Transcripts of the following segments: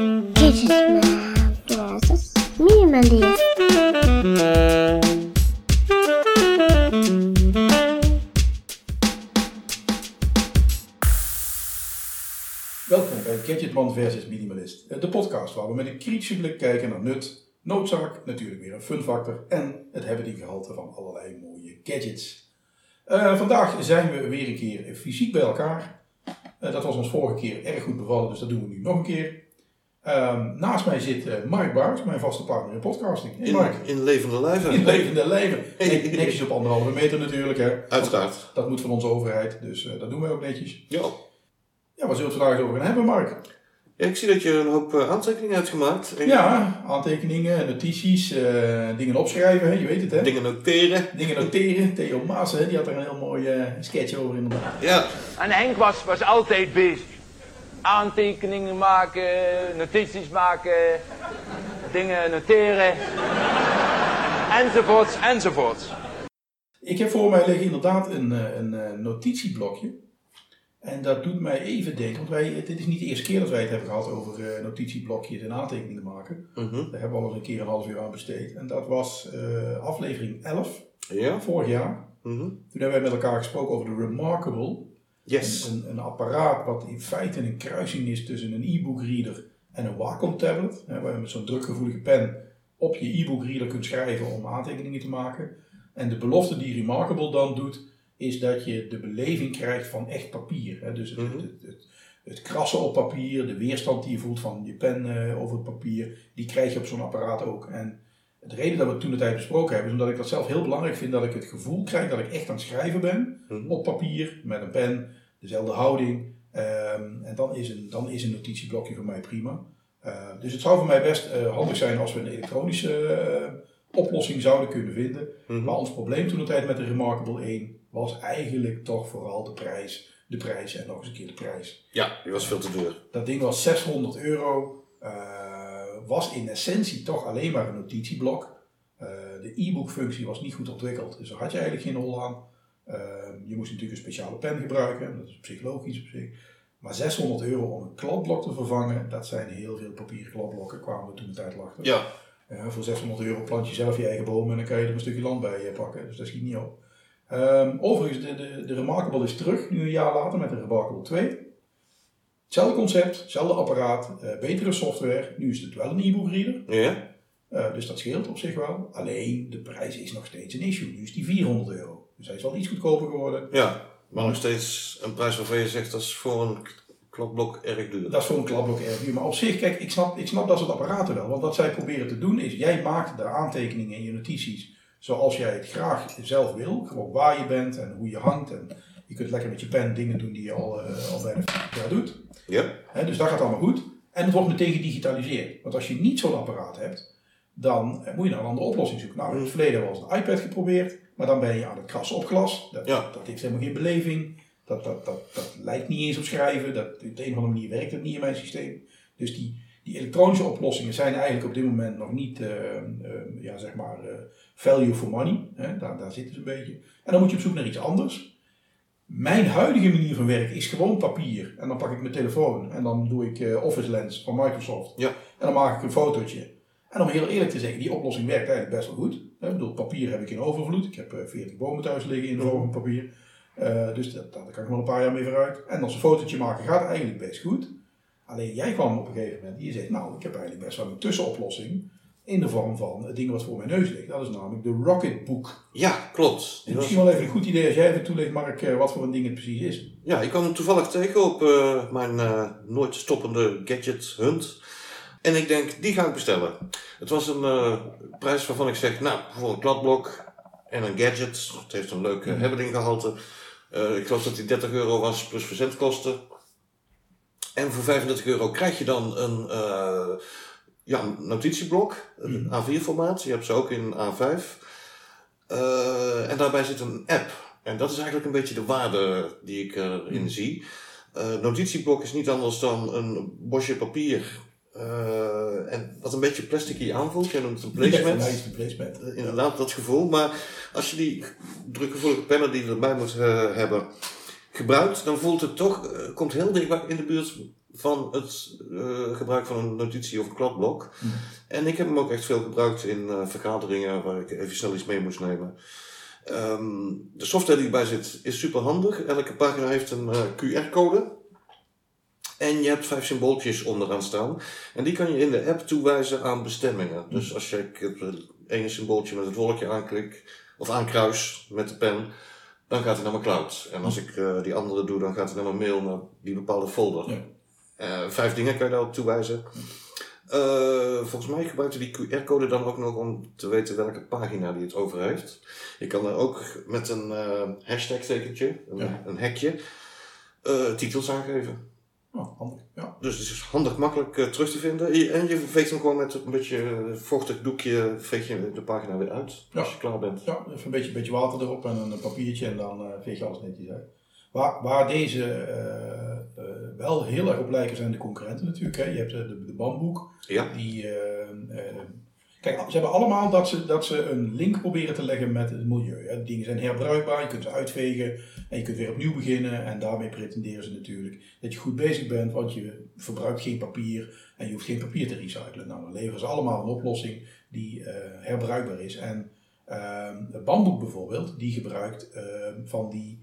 Gadgetman versus Minimalist. Welkom bij Gadgetman versus Minimalist. De podcast waar we met een kritische blik kijken naar nut, noodzaak, natuurlijk weer een fun factor en het hebben die gehalte van allerlei mooie gadgets. Eh, vandaag zijn we weer een keer fysiek bij elkaar. Eh, dat was ons vorige keer erg goed bevallen, dus dat doen we nu nog een keer. Ehm, naast mij zit eh, Mark Baars, mijn vaste partner in podcasting. Hey In, Mark, in levende lijven. in levende leven. Ne- Netjes op anderhalve meter natuurlijk. Hè. Uiteraard. Dat moet van onze overheid, dus eh, dat doen wij ook netjes. Ja. Ja, waar zullen we het vandaag over gaan hebben, Mark? Ja, ik zie dat je een hoop eh, aantekeningen hebt gemaakt. En Ja, aantekeningen, notities, eh, dingen opschrijven, hè, je weet het hè. Dingen noteren. Dingen noteren. Theo Maas, hè, die had er een heel mooi sketch over inderdaad. Ja, En Henk was, was altijd bezig. Aantekeningen maken, notities maken, dingen noteren. Enzovoorts, enzovoorts. Ik heb voor mij liggen inderdaad een, eh, een eh, notitieblokje. En dat doet mij even denken, want wij, dit is niet de eerste keer dat wij het hebben gehad over eh, notitieblokjes en aantekeningen maken. Mhm. Daar hebben we al eens een keer een half uur aan besteed. En dat was eh, aflevering 11, ja. vorig jaar. Mhm. Toen hebben wij met elkaar gesproken over de Remarkable. Yes. Een, een, een apparaat wat in feite een kruising is tussen een e-book reader en een Wacom tablet. Hè, waar je met zo'n drukgevoelige pen op je e-book reader kunt schrijven om aantekeningen te maken. En de belofte die Remarkable dan doet, is dat je de beleving krijgt van echt papier. Hè. Dus het, Mhm. het, het, het, het krassen op papier, de weerstand die je voelt van je pen eh, over het papier, die krijg je op zo'n apparaat ook. En de reden dat we het toen de tijd besproken hebben, is omdat ik dat zelf heel belangrijk vind dat ik het gevoel krijg dat ik echt aan het schrijven ben Mhm. op papier, met een pen, dezelfde houding. Ehm, en dan is, een, dan is een notitieblokje voor mij prima. Eh, dus het zou voor mij best eh, handig zijn als we een elektronische eh, oplossing zouden kunnen vinden. Mhm. Maar ons probleem toen de tijd met de Remarkable 1 was eigenlijk toch vooral de prijs. De prijs en nog eens een keer de prijs. Ja, die was veel te duur. Dat ding was 600 euro. was in essentie toch alleen maar een notitieblok. De e-book functie was niet goed ontwikkeld, dus daar had je eigenlijk geen hol aan. Eh, je moest natuurlijk een speciale pen gebruiken, dat is psychologisch op zich. Maar 600 euro om een kladblok te vervangen, dat zijn heel veel papieren kladblokken, kwamen we toen de tijd achter. Ja. Ja, voor 600 euro plant je zelf je eigen boom en dan kan je er een stukje land bij eh, pakken. Dus dat schiet niet op. Ehm, overigens, de, de, de Remarkable is terug, nu een jaar later, met de Remarkable 2. Hetzelfde concept, hetzelfde apparaat, eh, betere software. Nu is het wel een e-book reader, Ja. eh, dus dat scheelt op zich wel. Alleen, de prijs is nog steeds een issue. Nu is die 400 euro. Dus hij is wel iets goedkoper geworden. Ja. Maar nog steeds een prijs waarvan je zegt dat is voor een k- klokblok erg duur. Dat is voor een kladblok erg duur. Maar op zich, kijk, ik snap, ik snap dat soort apparaten wel. Want wat zij proberen te doen is, jij maakt de aantekeningen in je notities zoals jij het graag zelf wil. Gewoon waar je bent en hoe je hangt. En je kunt lekker met je pen dingen doen die je al, eh, al bijna 50 jaar doet. Ja. Dus dat gaat allemaal goed. En het wordt meteen gedigitaliseerd. Want als je niet zo'n apparaat hebt, dan eh, moet je naar een andere oplossing zoeken. Nou, in het verleden was een iPad geprobeerd, maar dan ben je aan het krassen op glas. Dat, Ja. dat heeft helemaal geen beleving. Dat, dat, dat, dat lijkt niet eens op schrijven. Dat, op de een of andere manier werkt het niet in mijn systeem. Dus die, die elektronische oplossingen zijn eigenlijk op dit moment nog niet, eh, eh, ja, zeg maar, eh, value for money. Hè? Daar, daar zitten ze een beetje. En dan moet je op zoek naar iets anders. Mijn huidige manier van werken is gewoon papier. En dan pak ik mijn telefoon en dan doe ik Office Lens van Microsoft. Ja. En dan maak ik een fotootje. En om heel eerlijk te zeggen, die oplossing werkt eigenlijk best wel goed. Hè, Ik bedoel, papier heb ik in overvloed. Ik heb eh, 40 bomen thuis liggen in de vorm van papier. Eh, dus dat, daar kan ik wel een paar jaar mee vooruit. En als een fotootje maken gaat eigenlijk best goed. Alleen jij kwam op een gegeven moment en je zegt, nou, ik heb eigenlijk best wel een tussenoplossing. In de vorm van het ding wat voor mijn neus ligt. Dat is namelijk de Rocketbook. Ja, klopt. Het misschien wel even een goed idee als jij even toelegt, Mark, eh, wat voor een ding het precies is. Ja, ik kwam hem toevallig tegen op eh, mijn eh, nooit stoppende gadget hunt. En ik denk, die ga ik bestellen. Het was een eh, prijs waarvan ik zeg, nou, voor een kladblok en een gadget. Het heeft een leuk uh, gehalte. Eh, ik geloof dat die 30 euro was plus verzendkosten. En voor 35 euro krijg je dan een eh, ja, notitieblok, een A4-formaat. Je hebt ze ook in A5. Eh, en daarbij zit een app. En dat is eigenlijk een beetje de waarde die ik erin zie. Eh notitieblok is niet anders dan een bosje papier. Eh, en dat een beetje plasticky aanvoelt. Jij noemt het een Ja, placement. het een placement. Inderdaad, dat gevoel. Maar als je die drukgevoelige pennen die je erbij moet eh, hebben gebruikt, dan voelt het toch, eh, komt heel dichtbij in de buurt van het gebruik van een notitie of een kladblok. Mhm. En ik heb hem ook echt veel gebruikt in vergaderingen waar ik even snel iets mee moest nemen. Ehm, de software die erbij zit is super handig. Elke pagina heeft een QR-code. En je hebt vijf symbooltjes onderaan staan. En die kan je in de app toewijzen aan bestemmingen. Dus als je het ene symbooltje met het wolkje aanklik, of aankruis met de pen, dan gaat hij naar mijn cloud. En als ik eh, die andere doe, dan gaat hij naar mijn mail, naar die bepaalde folder. Ja. Eh, vijf dingen kan je daarop toewijzen. Eh, volgens mij gebruikt hij die QR-code dan ook nog om te weten welke pagina die het over heeft. Je kan er ook met een eh, hashtag-tekentje, een, Ja. een hekje, titels aangeven. Oh, handig. Ja. Dus het is handig makkelijk eh, terug te vinden. Je- En je veegt hem gewoon met een beetje eh, vochtig doekje, veeg je de pagina weer uit Ja. als je klaar bent. Ja, even een beetje, beetje water erop en een papiertje en dan eh veeg je alles netjes uit. Waar, waar deze wel heel erg op lijken zijn de concurrenten natuurlijk. Hè. Je hebt eh, de, de bandboek. Ja. Die, kijk, ze hebben allemaal dat ze, dat ze een link proberen te leggen met het milieu. Hè. Dingen zijn herbruikbaar, je kunt ze uitvegen en je kunt weer opnieuw beginnen. En daarmee pretenderen ze natuurlijk dat je goed bezig bent, want je verbruikt geen papier en je hoeft geen papier te recyclen. Nou, dan leveren ze allemaal een oplossing die eh, herbruikbaar is. En ehm het bandboek bijvoorbeeld, die gebruikt ehm, van die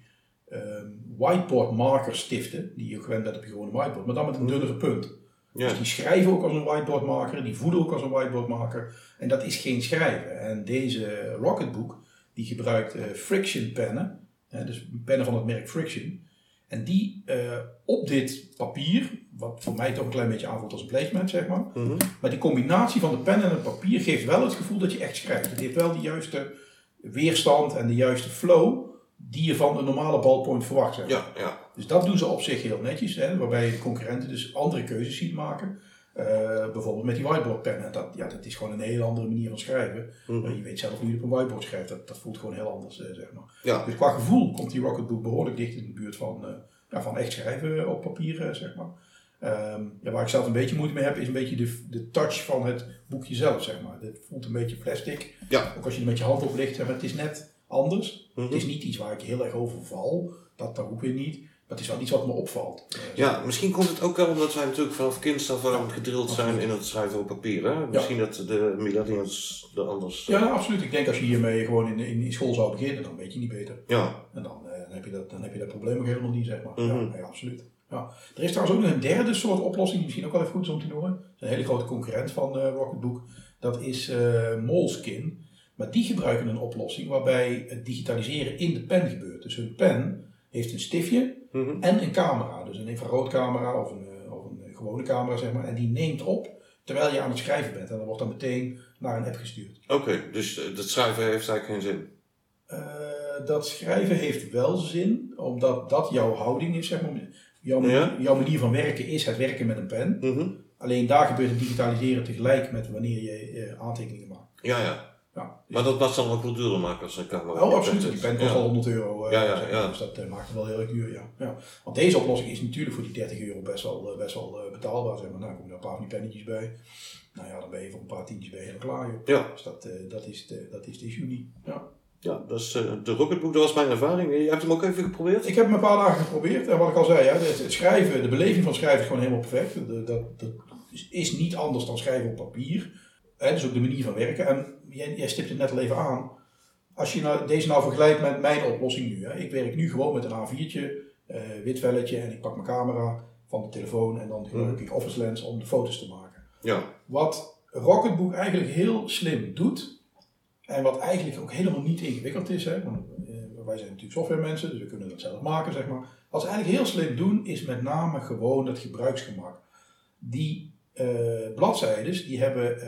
ehm, whiteboard marker stiften, die je gewend bent op je gewone whiteboard, maar dan met een dunnere punt. Ja. Dus die schrijven ook als een whiteboard marker, die voeden ook als een whiteboard marker. En dat is geen schrijven. En deze Rocketbook, die gebruikt eh, friction pennen, hè, dus pennen van het merk Friction. En die eh, op dit papier, wat voor mij toch een klein beetje aanvoelt als een placement, zeg maar. Mhm. Maar die combinatie van de pen en het papier geeft wel het gevoel dat je echt schrijft. Het heeft wel de juiste weerstand en de juiste flow die je van een normale ballpoint verwacht. Zeg. Ja, ja. Dus dat doen ze op zich heel netjes, hè, waarbij je de concurrenten dus andere keuzes ziet maken. Eh, bijvoorbeeld met die whiteboard pennen. Dat, ja, dat is gewoon een hele andere manier van schrijven. Eh, je weet zelf hoe je op een whiteboard schrijft. Dat, dat voelt gewoon heel anders, eh, zeg maar. Ja. Dus qua gevoel komt die Rocketbook behoorlijk dicht in de buurt van, ja, van echt schrijven op papier, zeg maar. Ehm, ja, waar ik zelf een beetje moeite mee heb, is een beetje de, de touch van het boekje zelf, zeg maar. Het voelt een beetje plastic. Ja. Ook als je er met je hand op ligt, maar, het is net anders. Mhm. Het is niet iets waar ik heel erg over val. Dat, dat ook weer niet. Maar het is wel iets wat me opvalt. Eh, Ja, misschien komt het ook wel omdat wij natuurlijk vanaf kinds af aan gedrild zijn in het schrijven op papier. Hè? Misschien dat de millennials er anders... Ja, absoluut. Ik denk als je hiermee gewoon in, in, in school zou beginnen, dan weet je niet beter. Ja. En dan, eh, dan, heb, je dat, dan heb je dat probleem ook helemaal niet, zeg maar. Mhm. ja, ja, absoluut. Ja. Er is trouwens ook nog een derde soort oplossing, die misschien ook wel even goed is om te noemen. Een hele grote concurrent van eh, Rocketbook. Dat is Moleskine. Maar die gebruiken een oplossing waarbij het digitaliseren in de pen gebeurt. Dus hun pen heeft een stiftje Mhm. en een camera. Dus een infraroodcamera of een, eh, of een eh, gewone camera, zeg maar. En die neemt op terwijl je aan het schrijven bent. En dan wordt dan meteen naar een app gestuurd. Oké, dus eh, dat schrijven heeft eigenlijk geen zin. Dat schrijven heeft wel zin, omdat dat jouw houding is, zeg maar. Jouw, manier- Ja. jouw manier van werken is het werken met een pen. Mhm. Alleen daar gebeurt het digitaliseren tegelijk met wanneer je aantekeningen maakt. Ja, ja. Ja. Maar dat was dan ook wel duurder maken als een camera. Oh, absoluut. Die pen kost al 100 euro. eh, Ja, ja, ja. Dus dat eh, maakt het wel heel erg duur, ja. ja. Want deze oplossing is natuurlijk voor die 30 euro best wel, eh, best wel betaalbaar. Zeg maar. Nou, komen er een paar van die pennetjes bij. Nou ja, dan ben je voor een paar tientjes bij helemaal klaar, joh. Ja. Dus dat, dat, is de, dat is de niet. Ja. Ja, dat is de Rocketbook, dat was mijn ervaring. Je hebt hem ook even geprobeerd? Ik heb hem een paar dagen geprobeerd. En wat ik al zei, hè, het, schrijven, de beleving van schrijven is gewoon helemaal perfect. Dat, is niet anders dan schrijven op papier. Hè, dus ook de manier van werken. En jij, jij stipt het net al even aan. Als je nou, deze nou vergelijkt met mijn oplossing nu. Hè. Ik werk nu gewoon met een A4'tje, eh, wit velletje. En ik pak mijn camera van de telefoon. En dan gebruik ik Office Lens om de foto's te maken. Ja. Wat Rocketbook eigenlijk heel slim doet, en wat eigenlijk ook helemaal niet ingewikkeld is, hè, want eh, wij zijn natuurlijk softwaremensen, dus we kunnen dat zelf maken, zeg maar. Wat ze eigenlijk heel slim doen, is met name gewoon het gebruiksgemak. Die eh bladzijdes, die hebben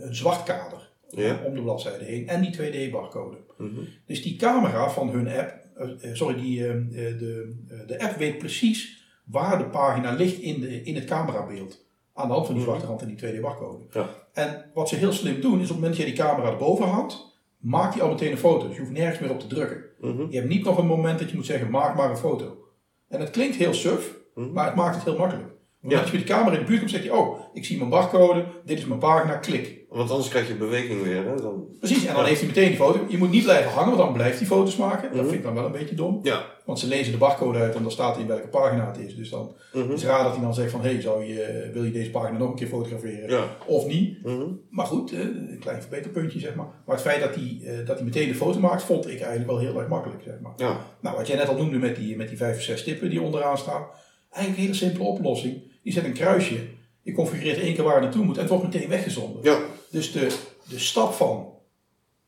een zwart kader Ja. om de bladzijde heen en die 2D-barcode. Mhm. Dus die camera van hun app, eh, eh, sorry, die, eh, eh, de, eh, de app weet precies waar de pagina ligt in, de, in het camerabeeld. Aan de hand van die Mhm. zwarte rand en die 2D-barcode. Ja. En wat ze heel slim doen, is op het moment dat je die camera erboven houdt, maakt hij al meteen een foto. Dus je hoeft nergens meer op te drukken. Mhm. Je hebt niet nog een moment dat je moet zeggen, maak maar een foto. En het klinkt heel suf, maar het maakt het heel makkelijk. Ja. als je met de camera in de buurt komt, zegt hij, oh, ik zie mijn barcode, dit is mijn pagina, klik. Want anders krijg je beweging weer. Hè? Dan... Precies, en dan Ja. heeft hij meteen die foto. Je moet niet blijven hangen, want dan blijft hij foto's maken. Dat Mhm. vind ik dan wel een beetje dom. Ja. Want ze lezen de barcode uit en dan staat in welke pagina het is. Dus dan Mhm. is het raar dat hij dan zegt van, hey, zou je, wil je deze pagina nog een keer fotograferen? Ja. Of niet? Mhm. Maar goed, eh, een klein verbeterpuntje, zeg maar. Maar het feit dat hij, eh, dat hij meteen de foto maakt, vond ik eigenlijk wel heel erg makkelijk, zeg maar. Ja. Nou, wat jij net al noemde met die, met die vijf of zes tippen die onderaan staan. Eigenlijk een hele simpele oplossing. Je zet een kruisje, je configureert één keer waar het naartoe moet en het wordt meteen weggezonden. Ja. Dus de, de stap van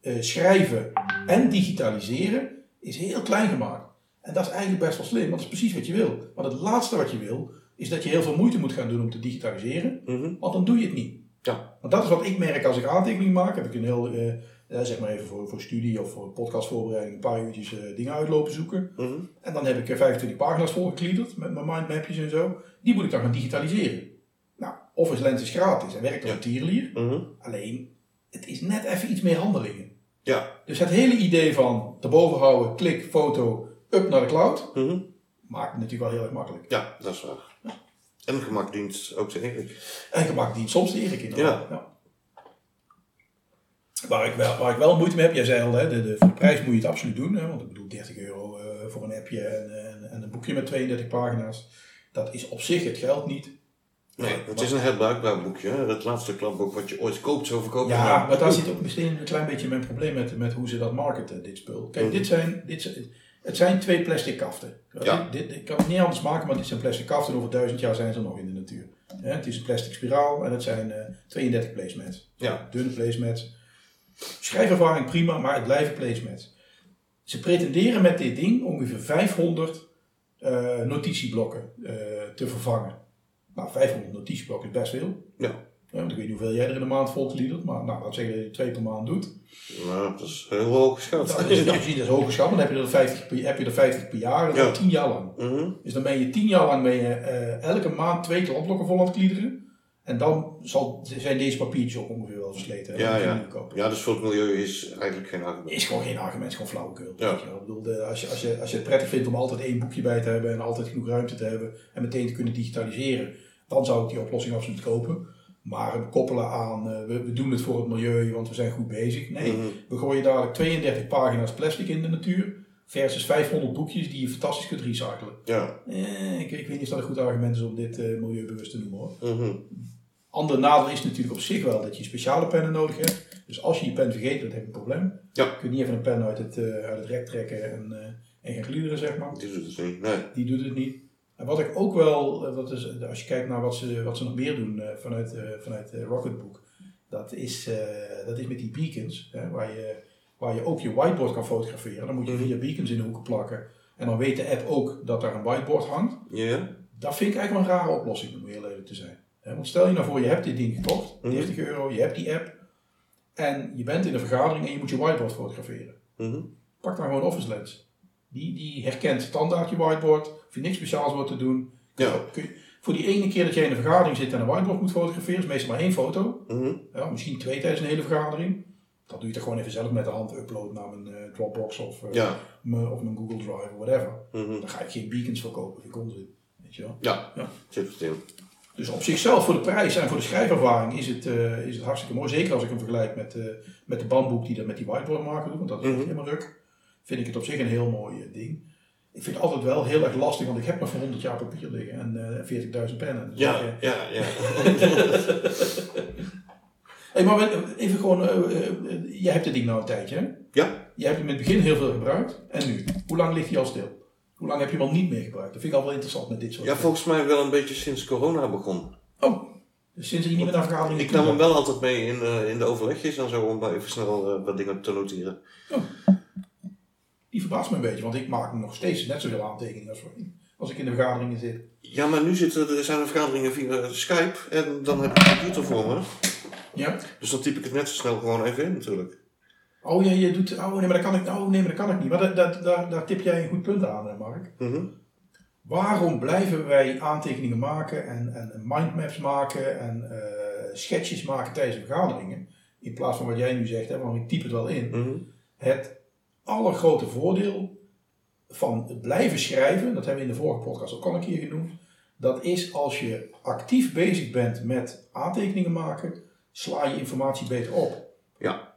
eh, schrijven en digitaliseren is heel klein gemaakt. En dat is eigenlijk best wel slim, want dat is precies wat je wil. Want het laatste wat je wil, is dat je heel veel moeite moet gaan doen om te digitaliseren, Mhm. want dan doe je het niet. Ja. Want dat is wat ik merk als ik aantekeningen maak. Heb ik een heel, eh, eh, zeg maar even voor, voor studie of voor podcastvoorbereiding, een paar uurtjes eh, dingen uitlopen zoeken. Mhm. En dan heb ik eh, 25 pagina's volgekliederd met mijn mindmapjes en zo. Die moet ik dan gaan digitaliseren. Nou, Office Lens is gratis en werkt als een tierlier. Mhm. Alleen, het is net even iets meer handelingen. Ja. Dus het hele idee van erboven houden, klik, foto, up naar de cloud, Mhm. maakt het natuurlijk wel heel erg makkelijk. Ja, dat is waar. En gemak dient ook Erik. En gemak dient soms de Erik inderdaad. Ja. Waar, ik wel, waar ik wel moeite mee heb, jij zei al, hè, de, de, voor de prijs moet je het absoluut doen. Hè, want ik bedoel 30 euro eh, voor een appje en, en, en een boekje met 32 pagina's. Dat is op zich het geld niet. Nee, het is een herbruikbaar boekje. Hè? Het laatste kladboek wat je ooit koopt, zo verkoop je Ja, maar. maar daar zit ook misschien een klein beetje mijn probleem met, met hoe ze dat marketen, dit spul. Kijk, Mhm. dit zijn, dit zijn, het zijn twee plastic kaften. Ja. Dit, dit, ik kan het niet anders maken, maar dit zijn plastic kaften en over duizend jaar zijn ze nog in de natuur. Hè, het is een plastic spiraal en het zijn eh, 32 placemats. Ja. Dunne placemats. Schrijfervaring prima, maar het blijven placemats. Ze pretenderen met dit ding ongeveer 500 eh, notitieblokken eh, te vervangen. Nou, 500 notitieblokken is best veel. Ja. Ja, want ik weet niet hoeveel jij er in de maand volgliedert, maar nou, laat zeggen dat je twee per maand doet. Nou, dat is heel hoog geschat. Nou, dat is, dat is hoog geschat, dan heb je er 50 per, heb je er 50 per jaar, dat is Ja. al 10 jaar lang. Mhm. Dus dan ben je 10 jaar lang ben je, eh, elke maand twee kladblokken vol aan het kliederen. En dan zal, zijn deze papiertjes ook ongeveer versleten. Ja, ja. ja, dus voor het milieu is eigenlijk geen argument. Is gewoon geen argument, is gewoon flauwekul. Ja. Weet je wel. Ik bedoel, de- als, je, als, je, als je het prettig vindt om altijd één boekje bij te hebben en altijd genoeg ruimte te hebben en meteen te kunnen digitaliseren, dan zou ik die oplossing absoluut kopen. Maar koppelen aan, eh, we, we doen het voor het milieu, want we zijn goed bezig. Nee, Mhm. we gooien dadelijk 32 pagina's plastic in de natuur versus 500 boekjes die je fantastisch kunt recyclen. Ja. Eh, ik, ik weet niet of dat een goed argument is om dit eh, milieubewust te noemen hoor. Mhm. Andere nadeel is natuurlijk op zich wel dat je speciale pennen nodig hebt. Dus als je je pen vergeet, dan heb je een probleem. Ja. Je kunt niet even een pen uit het, eh, uit het rek trekken en, eh, en gaan gliederen, zeg maar. Die doet het niet. Nee. Die doet het niet. En wat ik ook wel, eh, wat is, als je kijkt naar wat ze, wat ze nog meer doen eh, vanuit, eh, vanuit eh, Rocketbook, dat is, eh, dat is met die beacons, hè, waar, je, waar je ook je whiteboard kan fotograferen. Dan moet je Mhm. vier beacons in de hoeken plakken. En dan weet de app ook dat daar een whiteboard hangt. Ja? Dat vind ik eigenlijk wel een rare oplossing, om heel eerlijk te zijn. Want stel je nou voor, je hebt dit ding gekocht, Mhm. 30 euro, je hebt die app. En je bent in een vergadering en je moet je whiteboard fotograferen. Mhm. Pak dan gewoon Office Lens. Die, die herkent standaard je whiteboard. Hoef je niks speciaals voor te doen. Ja. Kun je- voor die ene keer dat jij in een vergadering zit en een whiteboard moet fotograferen, is meestal maar één foto. Mhm. Ja, misschien twee tijdens een hele vergadering. Dan doe je het gewoon even zelf met de hand uploaden naar mijn eh, Dropbox of, eh, Ja. of mijn Google Drive of whatever. Mhm. Dan ga ik geen beacons verkopen, vind ik onzin. Weet je wel? Ja. Ja. Zit in. Dus op zichzelf, voor de prijs en voor de schrijfervaring, is het, eh, is het hartstikke mooi. Zeker als ik hem vergelijk met, eh, met de bandboek die dat met die whiteboard maken doet, want dat is Mhm. helemaal ruk. Vind ik het op zich een heel mooi eh, ding. Ik vind het altijd wel heel erg lastig, want ik heb maar voor 100 jaar papier liggen en eh 40.000 pennen. Dus Ja, ja, ja. hey, maar even gewoon, jij hebt het ding nou een tijdje, hè? Ja. Je hebt hem in het begin heel veel gebruikt. En nu? Hoe lang ligt hij al stil? Hoe lang heb je hem al niet meer gebruikt? Dat vind ik al wel interessant met dit soort Ja, volgens mij wel een beetje sinds corona begon. Oh, dus sinds je niet meer naar vergaderingen Ik nam hem wel altijd mee in, eh, in de overlegjes en zo om even snel eh, wat dingen te noteren. Die verbaast me een beetje, want ik maak nog steeds net zoveel aantekeningen als. Als ik in de vergaderingen zit. Ja, maar nu zitten, er zijn er vergaderingen via Skype en dan heb ik een computer voor me. Ja? Dus dan typ ik het net zo snel gewoon even in natuurlijk. Oh ja, je doet. Oh nee, maar dat kan ik, oh, nee, maar dat kan ik niet. Maar dat, dat, daar, daar tip jij een goed punt aan, Mark. Mhm. Waarom blijven wij aantekeningen maken en, en mindmaps maken en sketches maken tijdens de vergaderingen? In plaats van wat jij nu zegt, hè, want ik typ het wel in. Mhm. Het allergrote voordeel van het blijven schrijven, dat hebben we in de vorige podcast ook al een keer genoemd, Dat is als je actief bezig bent met aantekeningen maken, sla je informatie beter op. Ja.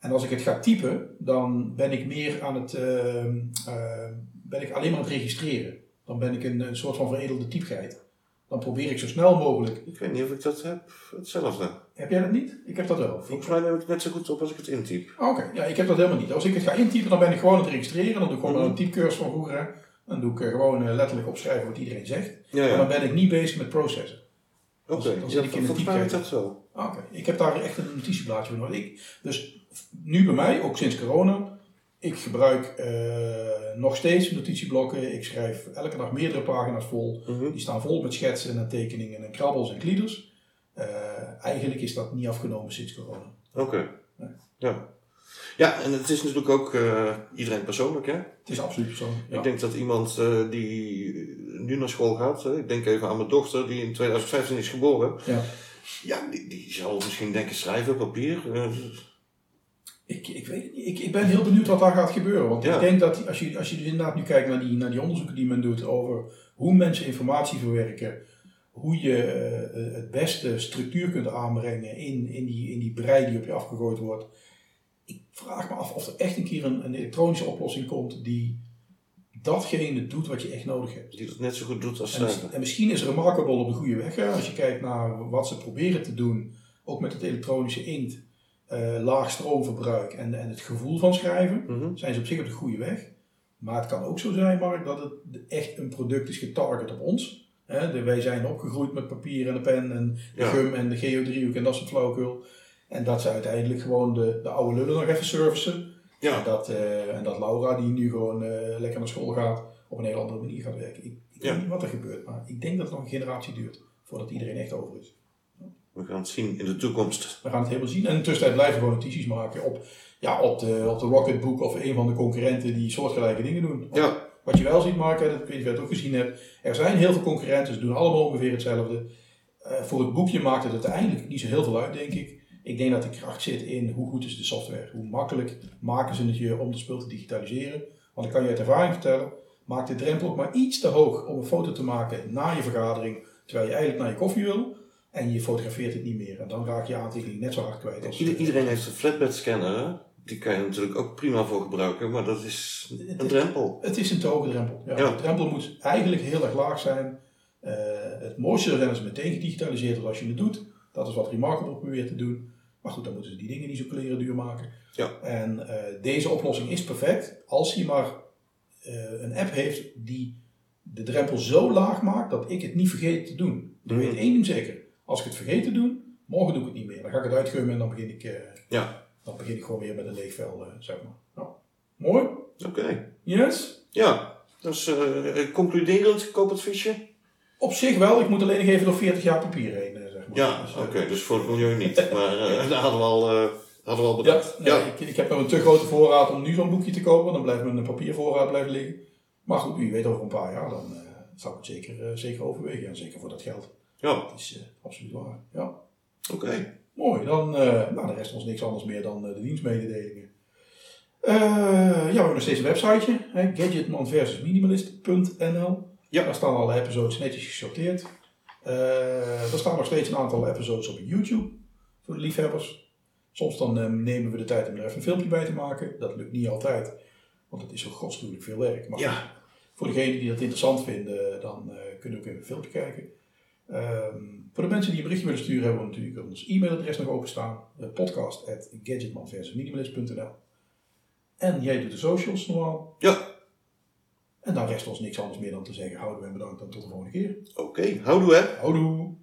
En als ik het ga typen, dan ben ik meer aan het, ehm, eh, ben ik alleen maar aan het registreren. Dan ben ik een, een soort van veredelde typgeit. Dan probeer ik zo snel mogelijk. Ik weet niet of ik dat heb. Hetzelfde. Heb jij dat niet? Ik heb dat wel. Volgens mij neem ik het net zo goed op als ik het intyp. Oké, ja, ik heb dat helemaal niet. Als ik het ga intypen, dan ben ik gewoon aan het registreren. Dan doe ik gewoon Mhm. een typcursus van vroeger. Dan doe ik eh, gewoon eh, letterlijk opschrijven wat iedereen zegt. Ja, Maar dan ben ik niet bezig met processen. Oké. dan zit ik in ik typketen. dat zo. Oké, ik heb daar echt een notitieblaadje voor nodig. Ik, dus nu bij mij, ook sinds corona, ik gebruik eh, nog steeds notitieblokken. Ik schrijf elke dag meerdere pagina's vol. Mhm. Die staan vol met schetsen en tekeningen en krabbels en klieders. Eh, eigenlijk is dat niet afgenomen sinds corona. Oké. Nee. Ja. Ja, en het is natuurlijk ook eh, iedereen persoonlijk, hè? Het is absoluut persoonlijk. Ja. Ik denk dat iemand die nu naar school gaat, ik denk even aan mijn dochter die in 2015 is geboren. Ja. Ja, die, die zal misschien denken schrijven op papier. Ik, ik weet het niet. Ik, ik ben heel benieuwd wat daar gaat gebeuren. Want Ja. ik denk dat als je, als je dus inderdaad nu kijkt naar die, naar die onderzoeken die men doet over hoe mensen informatie verwerken, hoe je eh, het beste structuur kunt aanbrengen in, in, die, in die brei die op je afgegooid wordt. Ik vraag me af of er echt een keer een, een elektronische oplossing komt die datgene doet wat je echt nodig hebt. die dat net zo goed doet als En, en misschien is Remarkable op de goede weg. Hè? Als je kijkt naar wat ze proberen te doen, ook met het elektronische inkt, eh, laag stroomverbruik en, en het gevoel van schrijven, Mhm. zijn ze op zich op de goede weg. Maar het kan ook zo zijn, Mark, dat het echt een product is getarget op ons. Hè? De, wij zijn opgegroeid met papier en de pen en de Ja. gum en de geodriehoek en dat soort flauwekul. En dat ze uiteindelijk gewoon de, de oude lullen nog even servicen. En, Ja, dat, eh, en dat Laura, die nu gewoon eh, lekker naar school gaat, op een hele andere manier gaat werken. Ik, ik Ja. weet niet wat er gebeurt, maar ik denk dat het nog een generatie duurt voordat iedereen echt over is. We gaan het zien in de toekomst. We gaan het helemaal zien. En in de tussentijd blijven we gewoon notities maken op, ja, op, de, op de Rocketbook of een van de concurrenten die soortgelijke dingen doen. Ja, Wat je wel ziet, Mark, dat ik weet je het ook gezien hebt. Er zijn heel veel concurrenten, ze doen allemaal ongeveer hetzelfde. Eh, voor het boekje maakt het uiteindelijk niet zo heel veel uit, denk ik. Ik denk dat de kracht zit in hoe goed is de software. Hoe makkelijk maken ze het je om de spul te digitaliseren. Want ik kan je uit ervaring vertellen, maak de drempel ook maar iets te hoog om een foto te maken na je vergadering. Terwijl je eigenlijk naar je koffie wil. En je fotografeert het niet meer. En dan raak je je aantekening net zo hard kwijt. Als, Ieder- iedereen heeft een flatbed scanner. Die kan je natuurlijk ook prima voor gebruiken, maar dat is een drempel. Het is een te hoge drempel. Ja, Ja. De drempel moet eigenlijk heel erg laag zijn. Eh, het mooiste is als het meteen gedigitaliseerd als je het doet. Dat is wat Remarkable probeert te doen. Maar goed, dan moeten ze die dingen niet zo kleren duur maken. Ja. En eh, deze oplossing is perfect als hij maar eh, een app heeft die de drempel zo laag maakt dat ik het niet vergeet te doen. Ik Mhm. weet één ding zeker. Als ik het vergeet te doen, morgen doe ik het niet meer. Dan ga ik het uitgummen en dan begin ik, eh, Ja, dan begin ik gewoon weer met een leeg vel, eh, zeg maar. Nou, mooi. oké. Yes. Ja, dus eh, concluderend, koop het visje. Op zich wel, ik moet alleen nog even door 40 jaar papier heen, zeg maar. Ja, Dus, oké, dus voor het milieu niet. Maar dat hadden we al, hadden we al Ja, bedacht. nee, Ja, Ik, ik heb nog een te grote voorraad om nu zo'n boekje te kopen. Dan blijft mijn papiervoorraad blijven liggen. Maar goed, wie weet over een paar jaar, dan eh zou ik het zeker, zeker overwegen. En zeker voor dat geld. Ja. Dat is eh, absoluut waar. Ja. oké. Mooi, dan uh, nou, de rest ons niks anders meer dan eh, de dienstmededelingen. Ja, we hebben nog steeds een websiteje, hè, gadgetman-minimalist.nl. Ja. Daar staan alle episodes netjes gesorteerd. Er staan nog steeds een aantal episodes op YouTube voor de liefhebbers. Soms dan nemen we de tijd om er even een filmpje bij te maken. Dat lukt niet altijd, want het is zo godschuwelijk veel werk. Maar Ja, voor degenen die dat interessant vinden, dan kunnen we ook even een filmpje kijken. Ehm, voor de mensen die een berichtje willen sturen, hebben we natuurlijk ons e-mailadres nog openstaan. Uh, podcast.gadgetman-minimalist.nl En jij doet de socials normaal. ja. En dan rest ons niks anders meer dan te zeggen, houden en bedankt en tot de volgende keer. Oké, houdoe hè. Houdoe!